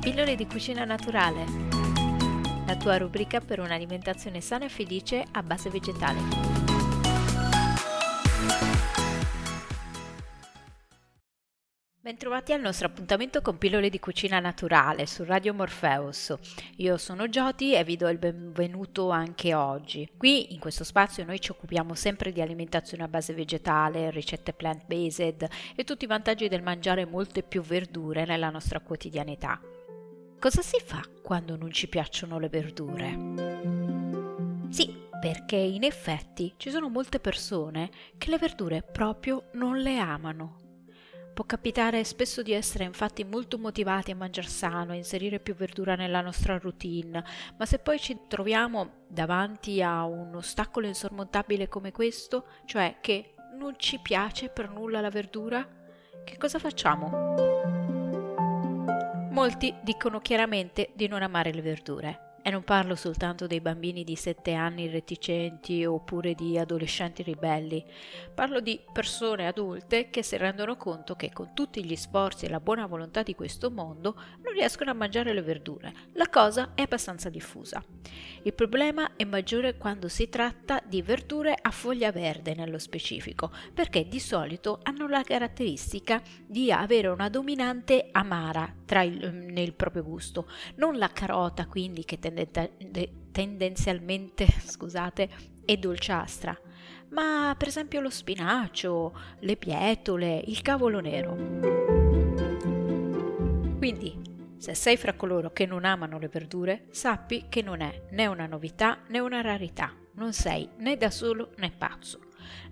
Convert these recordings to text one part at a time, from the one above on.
Pillole di cucina naturale, la tua rubrica per un'alimentazione sana e felice a base vegetale. Bentrovati al nostro appuntamento con pillole di cucina naturale su Radio Morpheus. Io sono Jody e vi do il benvenuto anche oggi. Qui in questo spazio noi ci occupiamo sempre di alimentazione a base vegetale, ricette plant-based e tutti i vantaggi del mangiare molte più verdure nella nostra quotidianità. Cosa si fa quando non ci piacciono le verdure? Sì, perché in effetti ci sono molte persone che le verdure proprio non le amano Può capitare spesso di essere infatti molto motivati a mangiare sano, a inserire più verdura nella nostra routine, ma se poi ci troviamo davanti a un ostacolo insormontabile come questo, cioè che non ci piace per nulla la verdura, che cosa facciamo? Molti dicono chiaramente di non amare le verdure e non parlo soltanto dei bambini di 7 anni reticenti oppure di adolescenti ribelli, parlo di persone adulte che si rendono conto che con tutti gli sforzi e la buona volontà di questo mondo non riescono a mangiare le verdure. La cosa è abbastanza diffusa. Il problema è maggiore quando si tratta di verdure a foglia verde nello specifico, perché di solito hanno la caratteristica di avere una dominante amara il, nel proprio gusto, non la carota quindi che tendenzialmente scusate, è dolciastra, ma per esempio lo spinacio, le pietole, il cavolo nero. Quindi, se sei fra coloro che non amano le verdure, sappi che non è né una novità né una rarità, non sei né da solo né pazzo.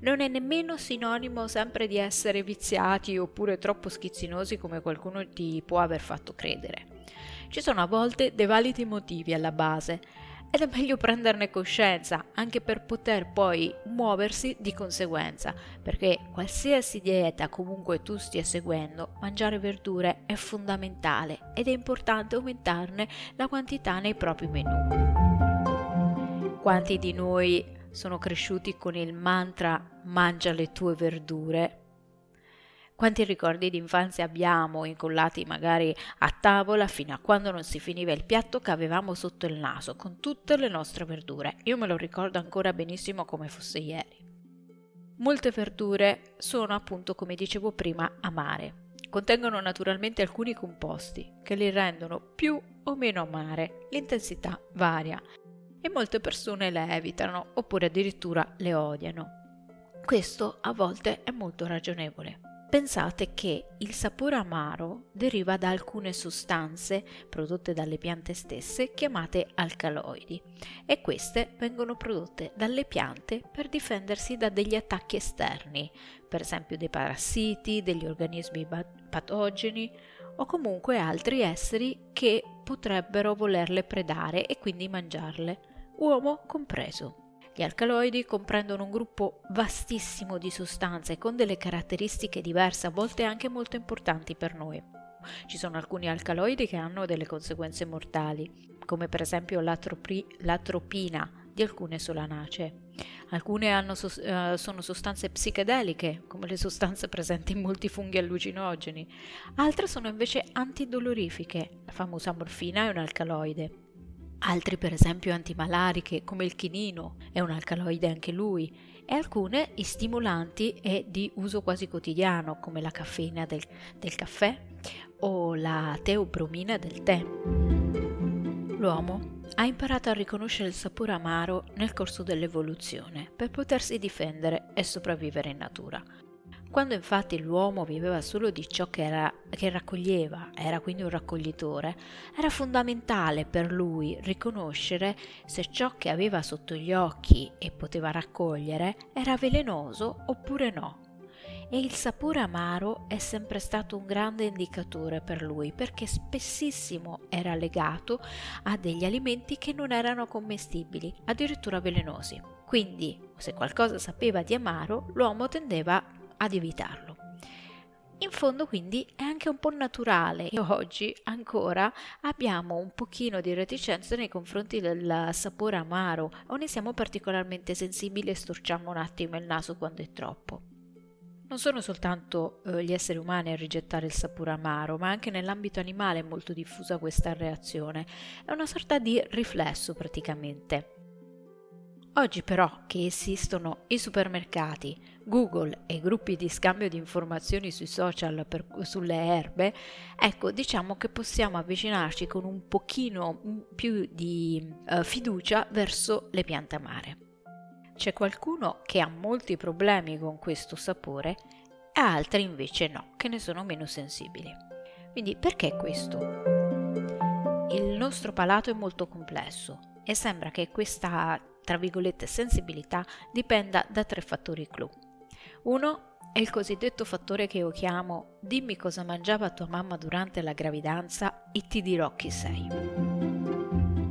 Non è nemmeno sinonimo sempre di essere viziati oppure troppo schizzinosi come qualcuno ti può aver fatto credere. Ci sono a volte dei validi motivi alla base ed è meglio prenderne coscienza anche per poter poi muoversi di conseguenza, perché qualsiasi dieta comunque tu stia seguendo, mangiare verdure è fondamentale ed è importante aumentarne la quantità nei propri menù. Quanti di noi sono cresciuti con il mantra mangia le tue verdure quanti ricordi d'infanzia abbiamo incollati magari a tavola fino a quando non si finiva il piatto che avevamo sotto il naso con tutte le nostre verdure. Io me lo ricordo ancora benissimo come fosse ieri. Molte verdure sono appunto, come dicevo prima, amare. Contengono naturalmente alcuni composti che li rendono più o meno amare. L'intensità varia e molte persone le evitano oppure addirittura le odiano. Questo a volte è molto ragionevole. Pensate che il sapore amaro deriva da alcune sostanze prodotte dalle piante stesse chiamate alcaloidi e queste vengono prodotte dalle piante per difendersi da degli attacchi esterni, per esempio dei parassiti, degli organismi patogeni o comunque altri esseri che potrebbero volerle predare e quindi mangiarle, uomo compreso. Gli alcaloidi comprendono un gruppo vastissimo di sostanze con delle caratteristiche diverse, a volte anche molto importanti per noi. Ci sono alcuni alcaloidi che hanno delle conseguenze mortali, come per esempio l'atropi- l'atropina di alcune solanacee. Alcune hanno, uh, sono sostanze psichedeliche, come le sostanze presenti in molti funghi allucinogeni. Altre sono invece antidolorifiche. La famosa morfina è un alcaloide. Altri per esempio antimalariche come il chinino, è un alcaloide anche lui, e alcune stimolanti e di uso quasi quotidiano come la caffeina del, del caffè o la teobromina del tè. L'uomo ha imparato a riconoscere il sapore amaro nel corso dell'evoluzione per potersi difendere e sopravvivere in natura. Quando infatti l'uomo viveva solo di ciò che, era, che raccoglieva, era quindi un raccoglitore, era fondamentale per lui riconoscere se ciò che aveva sotto gli occhi e poteva raccogliere era velenoso oppure no. E il sapore amaro è sempre stato un grande indicatore per lui perché spessissimo era legato a degli alimenti che non erano commestibili, addirittura velenosi. Quindi, se qualcosa sapeva di amaro, l'uomo tendeva ad evitarlo. In fondo quindi è anche un po' naturale che oggi ancora abbiamo un pochino di reticenza nei confronti del sapore amaro o ne siamo particolarmente sensibili e storciamo un attimo il naso quando è troppo. Non sono soltanto eh, gli esseri umani a rigettare il sapore amaro, ma anche nell'ambito animale è molto diffusa questa reazione. È una sorta di riflesso praticamente. Oggi però che esistono i supermercati, Google e i gruppi di scambio di informazioni sui social per, sulle erbe, ecco diciamo che possiamo avvicinarci con un pochino più di uh, fiducia verso le piante amare. C'è qualcuno che ha molti problemi con questo sapore e altri invece no, che ne sono meno sensibili. Quindi perché questo? Il nostro palato è molto complesso e sembra che questa tra virgolette sensibilità dipenda da tre fattori clou. Uno è il cosiddetto fattore che io chiamo dimmi cosa mangiava tua mamma durante la gravidanza e ti dirò chi sei.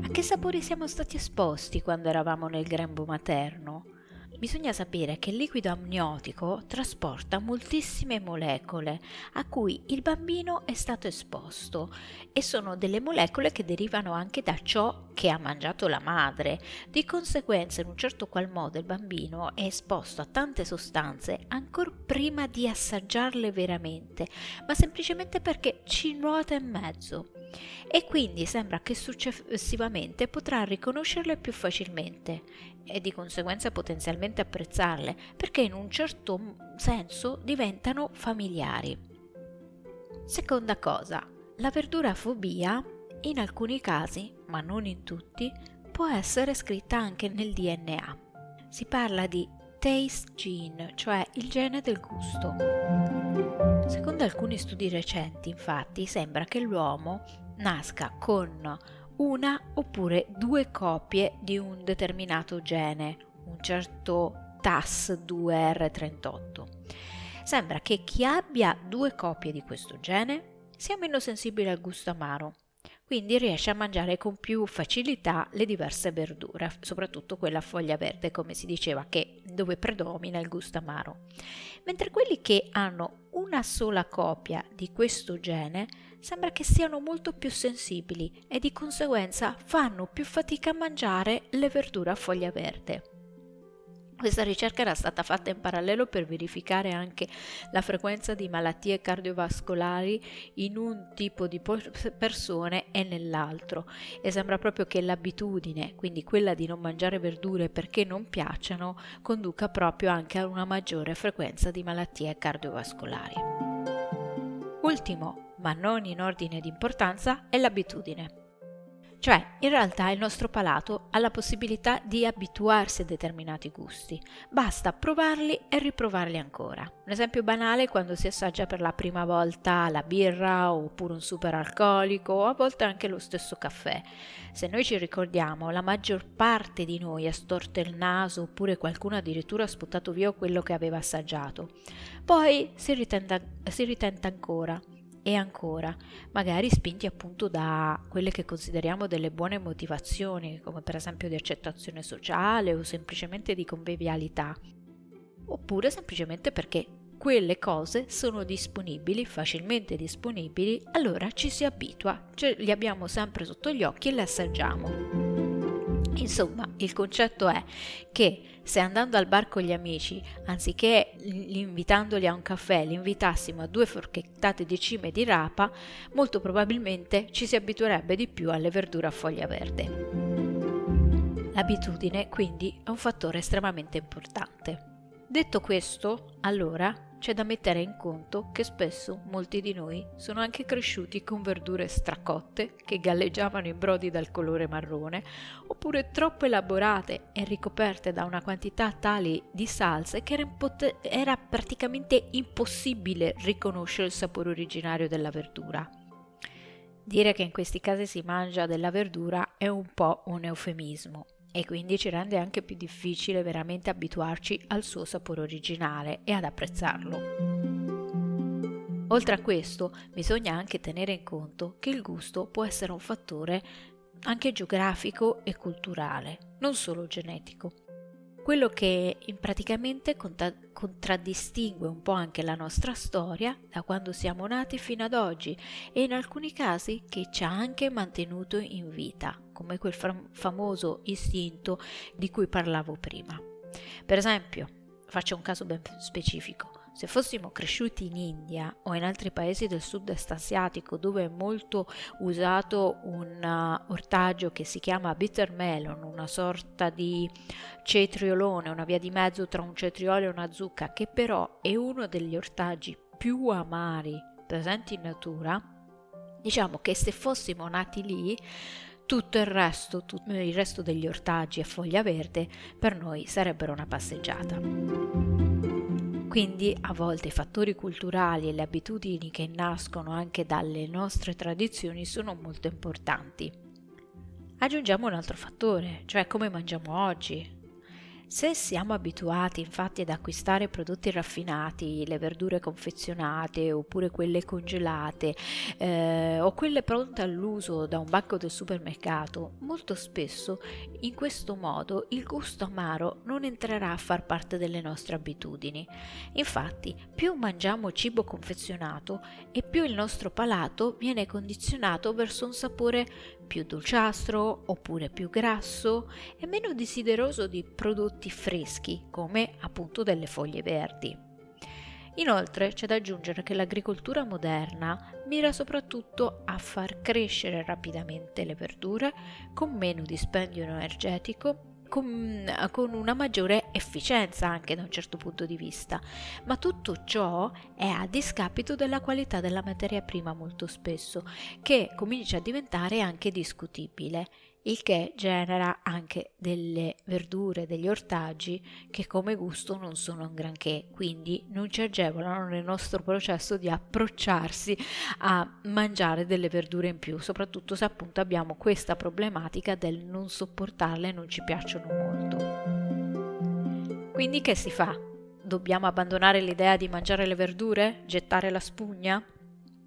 A che sapori siamo stati esposti quando eravamo nel grembo materno? Bisogna sapere che il liquido amniotico trasporta moltissime molecole a cui il bambino è stato esposto e sono delle molecole che derivano anche da ciò che ha mangiato la madre. Di conseguenza, in un certo qual modo, il bambino è esposto a tante sostanze ancora prima di assaggiarle veramente, ma semplicemente perché ci nuota in mezzo e quindi sembra che successivamente potrà riconoscerle più facilmente e di conseguenza potenzialmente apprezzarle, perché in un certo senso diventano familiari. Seconda cosa, la verdurafobia in alcuni casi, ma non in tutti, può essere scritta anche nel DNA. Si parla di taste gene, cioè il gene del gusto. Secondo alcuni studi recenti, infatti, sembra che l'uomo nasca con una oppure due copie di un determinato gene, un certo TAS2R38. Sembra che chi abbia due copie di questo gene sia meno sensibile al gusto amaro, quindi riesce a mangiare con più facilità le diverse verdure, soprattutto quella foglia verde, come si diceva, che dove predomina il gusto amaro. Mentre quelli che hanno una sola copia di questo gene sembra che siano molto più sensibili e di conseguenza fanno più fatica a mangiare le verdure a foglia verde. Questa ricerca era stata fatta in parallelo per verificare anche la frequenza di malattie cardiovascolari in un tipo di persone e nell'altro e sembra proprio che l'abitudine, quindi quella di non mangiare verdure perché non piacciono, conduca proprio anche a una maggiore frequenza di malattie cardiovascolari. Ultimo, ma non in ordine di importanza, è l'abitudine. Cioè, in realtà il nostro palato ha la possibilità di abituarsi a determinati gusti, basta provarli e riprovarli ancora. Un esempio banale è quando si assaggia per la prima volta la birra oppure un super alcolico o a volte anche lo stesso caffè. Se noi ci ricordiamo, la maggior parte di noi ha storto il naso oppure qualcuno addirittura ha sputato via quello che aveva assaggiato. Poi si ritenta, si ritenta ancora e ancora, magari spinti appunto da quelle che consideriamo delle buone motivazioni, come per esempio di accettazione sociale o semplicemente di convivialità, oppure semplicemente perché quelle cose sono disponibili, facilmente disponibili, allora ci si abitua, cioè li abbiamo sempre sotto gli occhi e le assaggiamo. Insomma, il concetto è che se andando al bar con gli amici, anziché invitandoli a un caffè, li invitassimo a due forchettate di cime di rapa, molto probabilmente ci si abituerebbe di più alle verdure a foglia verde. L'abitudine quindi è un fattore estremamente importante. Detto questo, allora c'è da mettere in conto che spesso molti di noi sono anche cresciuti con verdure stracotte che galleggiavano in brodi dal colore marrone, oppure troppo elaborate e ricoperte da una quantità tale di salse che era, impot- era praticamente impossibile riconoscere il sapore originario della verdura. Dire che in questi casi si mangia della verdura è un po' un eufemismo e quindi ci rende anche più difficile veramente abituarci al suo sapore originale e ad apprezzarlo. Oltre a questo, bisogna anche tenere in conto che il gusto può essere un fattore anche geografico e culturale, non solo genetico quello che praticamente conta- contraddistingue un po' anche la nostra storia da quando siamo nati fino ad oggi e in alcuni casi che ci ha anche mantenuto in vita, come quel fam- famoso istinto di cui parlavo prima. Per esempio, faccio un caso ben specifico, Se fossimo cresciuti in India o in altri paesi del sud-est asiatico dove è molto usato un uh, ortaggio che si chiama bitter melon, una sorta di cetriolone, una via di mezzo tra un cetriolo e una zucca, che però è uno degli ortaggi più amari presenti in natura, diciamo che se fossimo nati lì tutto il resto, tutto il resto degli ortaggi a foglia verde per noi sarebbero una passeggiata. Quindi a volte i fattori culturali e le abitudini che nascono anche dalle nostre tradizioni sono molto importanti. Aggiungiamo un altro fattore, cioè come mangiamo oggi. Se siamo abituati infatti ad acquistare prodotti raffinati, le verdure confezionate oppure quelle congelate eh, o quelle pronte all'uso da un banco del supermercato, molto spesso in questo modo il gusto amaro non entrerà a far parte delle nostre abitudini. Infatti, più mangiamo cibo confezionato e più il nostro palato viene condizionato verso un sapore più dolciastro oppure più grasso e meno desideroso di prodotti freschi come appunto delle foglie verdi. Inoltre c'è da aggiungere che l'agricoltura moderna mira soprattutto a far crescere rapidamente le verdure con meno dispendio energetico con, con, una maggiore efficienza anche da un certo punto di vista, ma tutto ciò è a discapito della qualità della materia prima molto spesso, che comincia a diventare anche discutibile il che genera anche delle verdure, degli ortaggi che come gusto non sono un granché, quindi non ci agevolano nel nostro processo di approcciarsi a mangiare delle verdure in più, soprattutto se appunto abbiamo questa problematica del non sopportarle e non ci piacciono molto. Quindi che si fa? Dobbiamo abbandonare l'idea di mangiare le verdure? Gettare la spugna?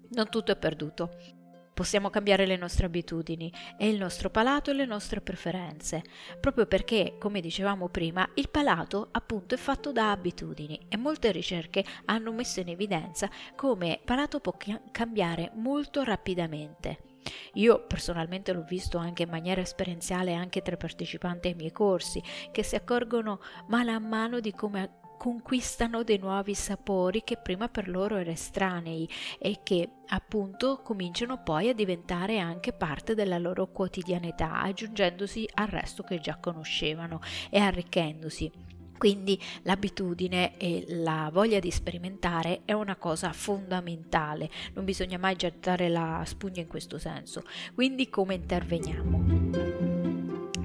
Non tutto è perduto. Possiamo cambiare le nostre abitudini e il nostro palato e le nostre preferenze, proprio perché, come dicevamo prima, il palato appunto è fatto da abitudini e molte ricerche hanno messo in evidenza come il palato può cambiare molto rapidamente. Io personalmente l'ho visto anche in maniera esperienziale anche tra i partecipanti ai miei corsi, che si accorgono mano a mano di come conquistano dei nuovi sapori che prima per loro erano estranei e che appunto cominciano poi a diventare anche parte della loro quotidianità, aggiungendosi al resto che già conoscevano e arricchendosi. Quindi l'abitudine e la voglia di sperimentare è una cosa fondamentale, non bisogna mai gettare la spugna in questo senso. Quindi come interveniamo?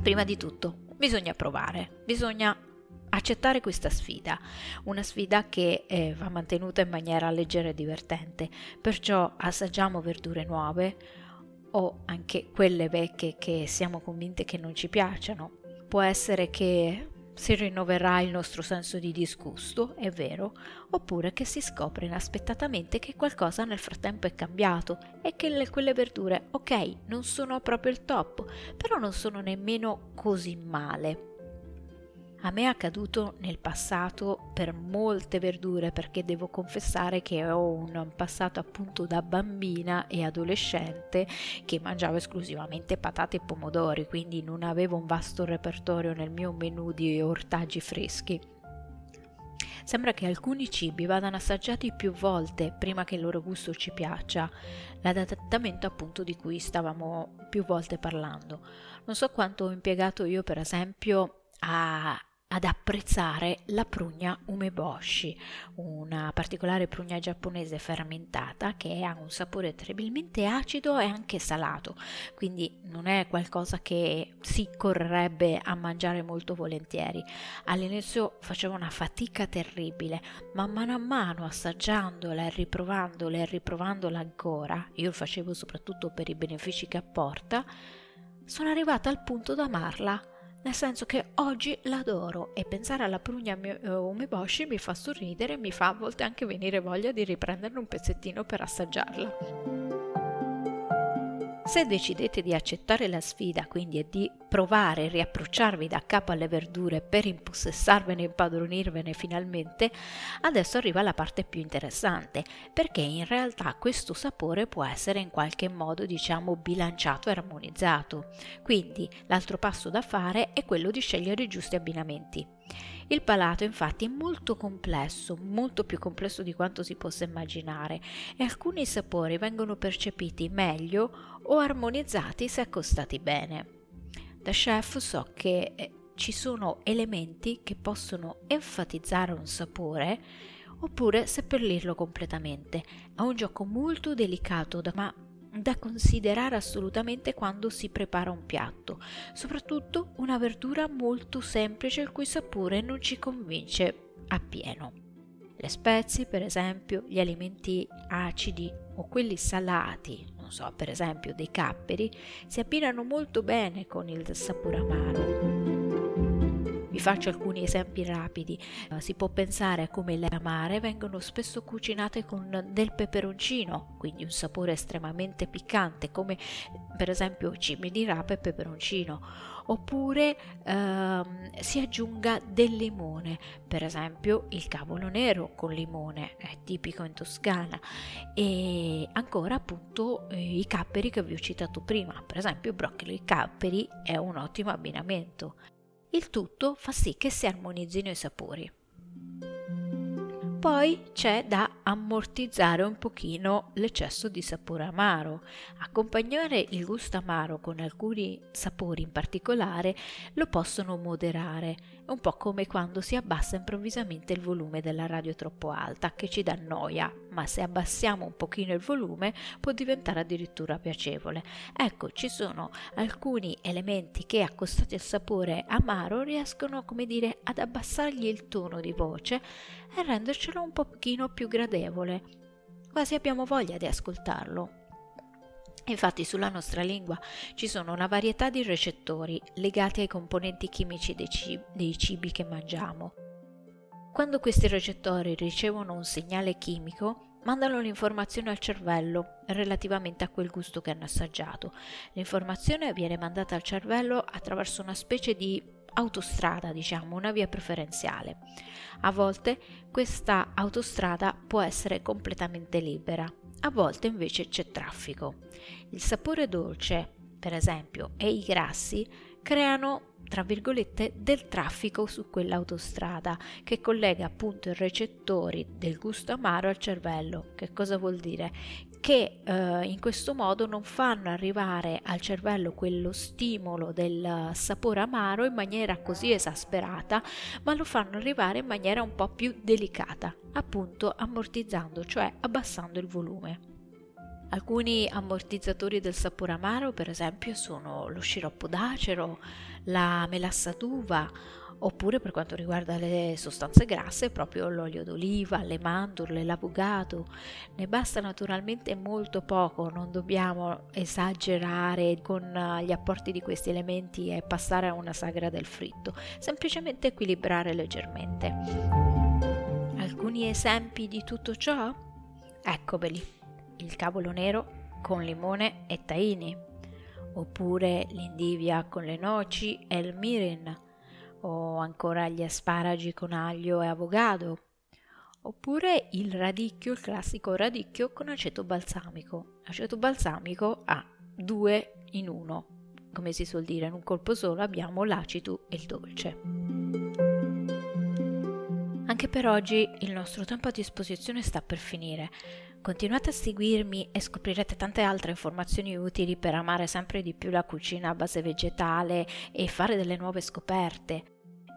Prima di tutto bisogna provare, bisogna accettare questa sfida, una sfida che eh, va mantenuta in maniera leggera e divertente, perciò assaggiamo verdure nuove o anche quelle vecchie che siamo convinte che non ci piacciono. Può essere che si rinnoverà il nostro senso di disgusto, è vero, oppure che si scopre inaspettatamente che qualcosa nel frattempo è cambiato e che le, quelle verdure, ok, non sono proprio il top, però non sono nemmeno così male. A me è accaduto nel passato per molte verdure perché devo confessare che ho un passato appunto da bambina e adolescente che mangiavo esclusivamente patate e pomodori, quindi non avevo un vasto repertorio nel mio menù di ortaggi freschi. Sembra che alcuni cibi vadano assaggiati più volte prima che il loro gusto ci piaccia, l'adattamento appunto di cui stavamo più volte parlando. Non so quanto ho impiegato io per esempio a ad apprezzare la prugna umeboshi, una particolare prugna giapponese fermentata che ha un sapore terribilmente acido e anche salato, quindi non è qualcosa che si correrebbe a mangiare molto volentieri. All'inizio facevo una fatica terribile, ma mano a mano assaggiandola e riprovandola e riprovandola ancora, io lo facevo soprattutto per i benefici che apporta, sono arrivata al punto da amarla nel senso che oggi l'adoro e pensare alla prugna umeboshi mi fa sorridere e mi fa a volte anche venire voglia di riprenderne un pezzettino per assaggiarla. Se decidete di accettare la sfida, quindi e di provare a riapprocciarvi da capo alle verdure per impossessarvene e impadronirvene finalmente, adesso arriva la parte più interessante, perché in realtà questo sapore può essere in qualche modo, diciamo, bilanciato e armonizzato. Quindi l'altro passo da fare è quello di scegliere i giusti abbinamenti. Il palato infatti è molto complesso, molto più complesso di quanto si possa immaginare e alcuni sapori vengono percepiti meglio o armonizzati se accostati bene. Da chef so che eh, ci sono elementi che possono enfatizzare un sapore oppure seppellirlo completamente. È un gioco molto delicato ma da considerare assolutamente quando si prepara un piatto, soprattutto una verdura molto semplice il cui sapore non ci convince appieno. Le spezie, per esempio, gli alimenti acidi o quelli salati, non so, per esempio dei capperi, si abbinano molto bene con il sapore amaro. Vi faccio alcuni esempi rapidi. Uh, si può pensare a come le amare vengono spesso cucinate con del peperoncino, quindi un sapore estremamente piccante, come per esempio cime di rapa e peperoncino. Oppure uh, si aggiunga del limone, per esempio il cavolo nero con limone, è tipico in Toscana. E ancora appunto eh, i capperi che vi ho citato prima, per esempio broccoli e capperi è un ottimo abbinamento. Il tutto fa sì che si armonizzino i sapori. Poi c'è da ammortizzare un pochino l'eccesso di sapore amaro. Accompagnare il gusto amaro con alcuni sapori in particolare lo possono moderare, un po' come quando si abbassa improvvisamente il volume della radio troppo alta che ci dà noia, ma se abbassiamo un pochino il volume può diventare addirittura piacevole. Ecco, ci sono alcuni elementi che accostati al sapore amaro riescono, come dire, ad abbassargli il tono di voce e rendercelo un pochino più gradevole, quasi abbiamo voglia di ascoltarlo. Infatti sulla nostra lingua ci sono una varietà di recettori legati ai componenti chimici dei cibi, dei cibi che mangiamo. Quando questi recettori ricevono un segnale chimico, mandano l'informazione al cervello relativamente a quel gusto che hanno assaggiato. L'informazione viene mandata al cervello attraverso una specie di autostrada, diciamo, una via preferenziale. A volte questa autostrada può essere completamente libera, a volte invece c'è traffico. Il sapore dolce, per esempio, e i grassi creano tra virgolette, del traffico su quell'autostrada che collega appunto i recettori del gusto amaro al cervello. Che cosa vuol dire? Che eh, in questo modo non fanno arrivare al cervello quello stimolo del sapore amaro in maniera così esasperata, ma lo fanno arrivare in maniera un po' più delicata, appunto ammortizzando, cioè abbassando il volume. Alcuni ammortizzatori del sapore amaro, per esempio, sono lo sciroppo d'acero, la melassa d'uva, oppure per quanto riguarda le sostanze grasse, proprio l'olio d'oliva, le mandorle, l'avocado. Ne basta naturalmente molto poco, non dobbiamo esagerare con gli apporti di questi elementi e passare a una sagra del fritto, semplicemente equilibrare leggermente. Alcuni esempi di tutto ciò? Eccoveli il cavolo nero con limone e tahini, oppure l'indivia con le noci e il mirin, o ancora gli asparagi con aglio e avogado, oppure il radicchio, il classico radicchio con aceto balsamico. L'aceto balsamico ha due in uno, come si suol dire, in un colpo solo abbiamo l'acido e il dolce. Anche per oggi il nostro tempo a disposizione sta per finire. Continuate a seguirmi e scoprirete tante altre informazioni utili per amare sempre di più la cucina a base vegetale e fare delle nuove scoperte.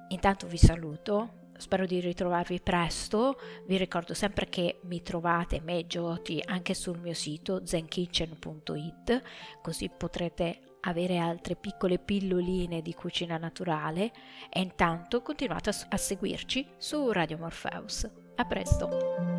Intanto vi saluto, spero di ritrovarvi presto, vi ricordo sempre che mi trovate me Gioti anche sul mio sito zenkitchen.it, così potrete avere altre piccole pilloline di cucina naturale e intanto continuate a seguirci su Radio Morpheus. A presto!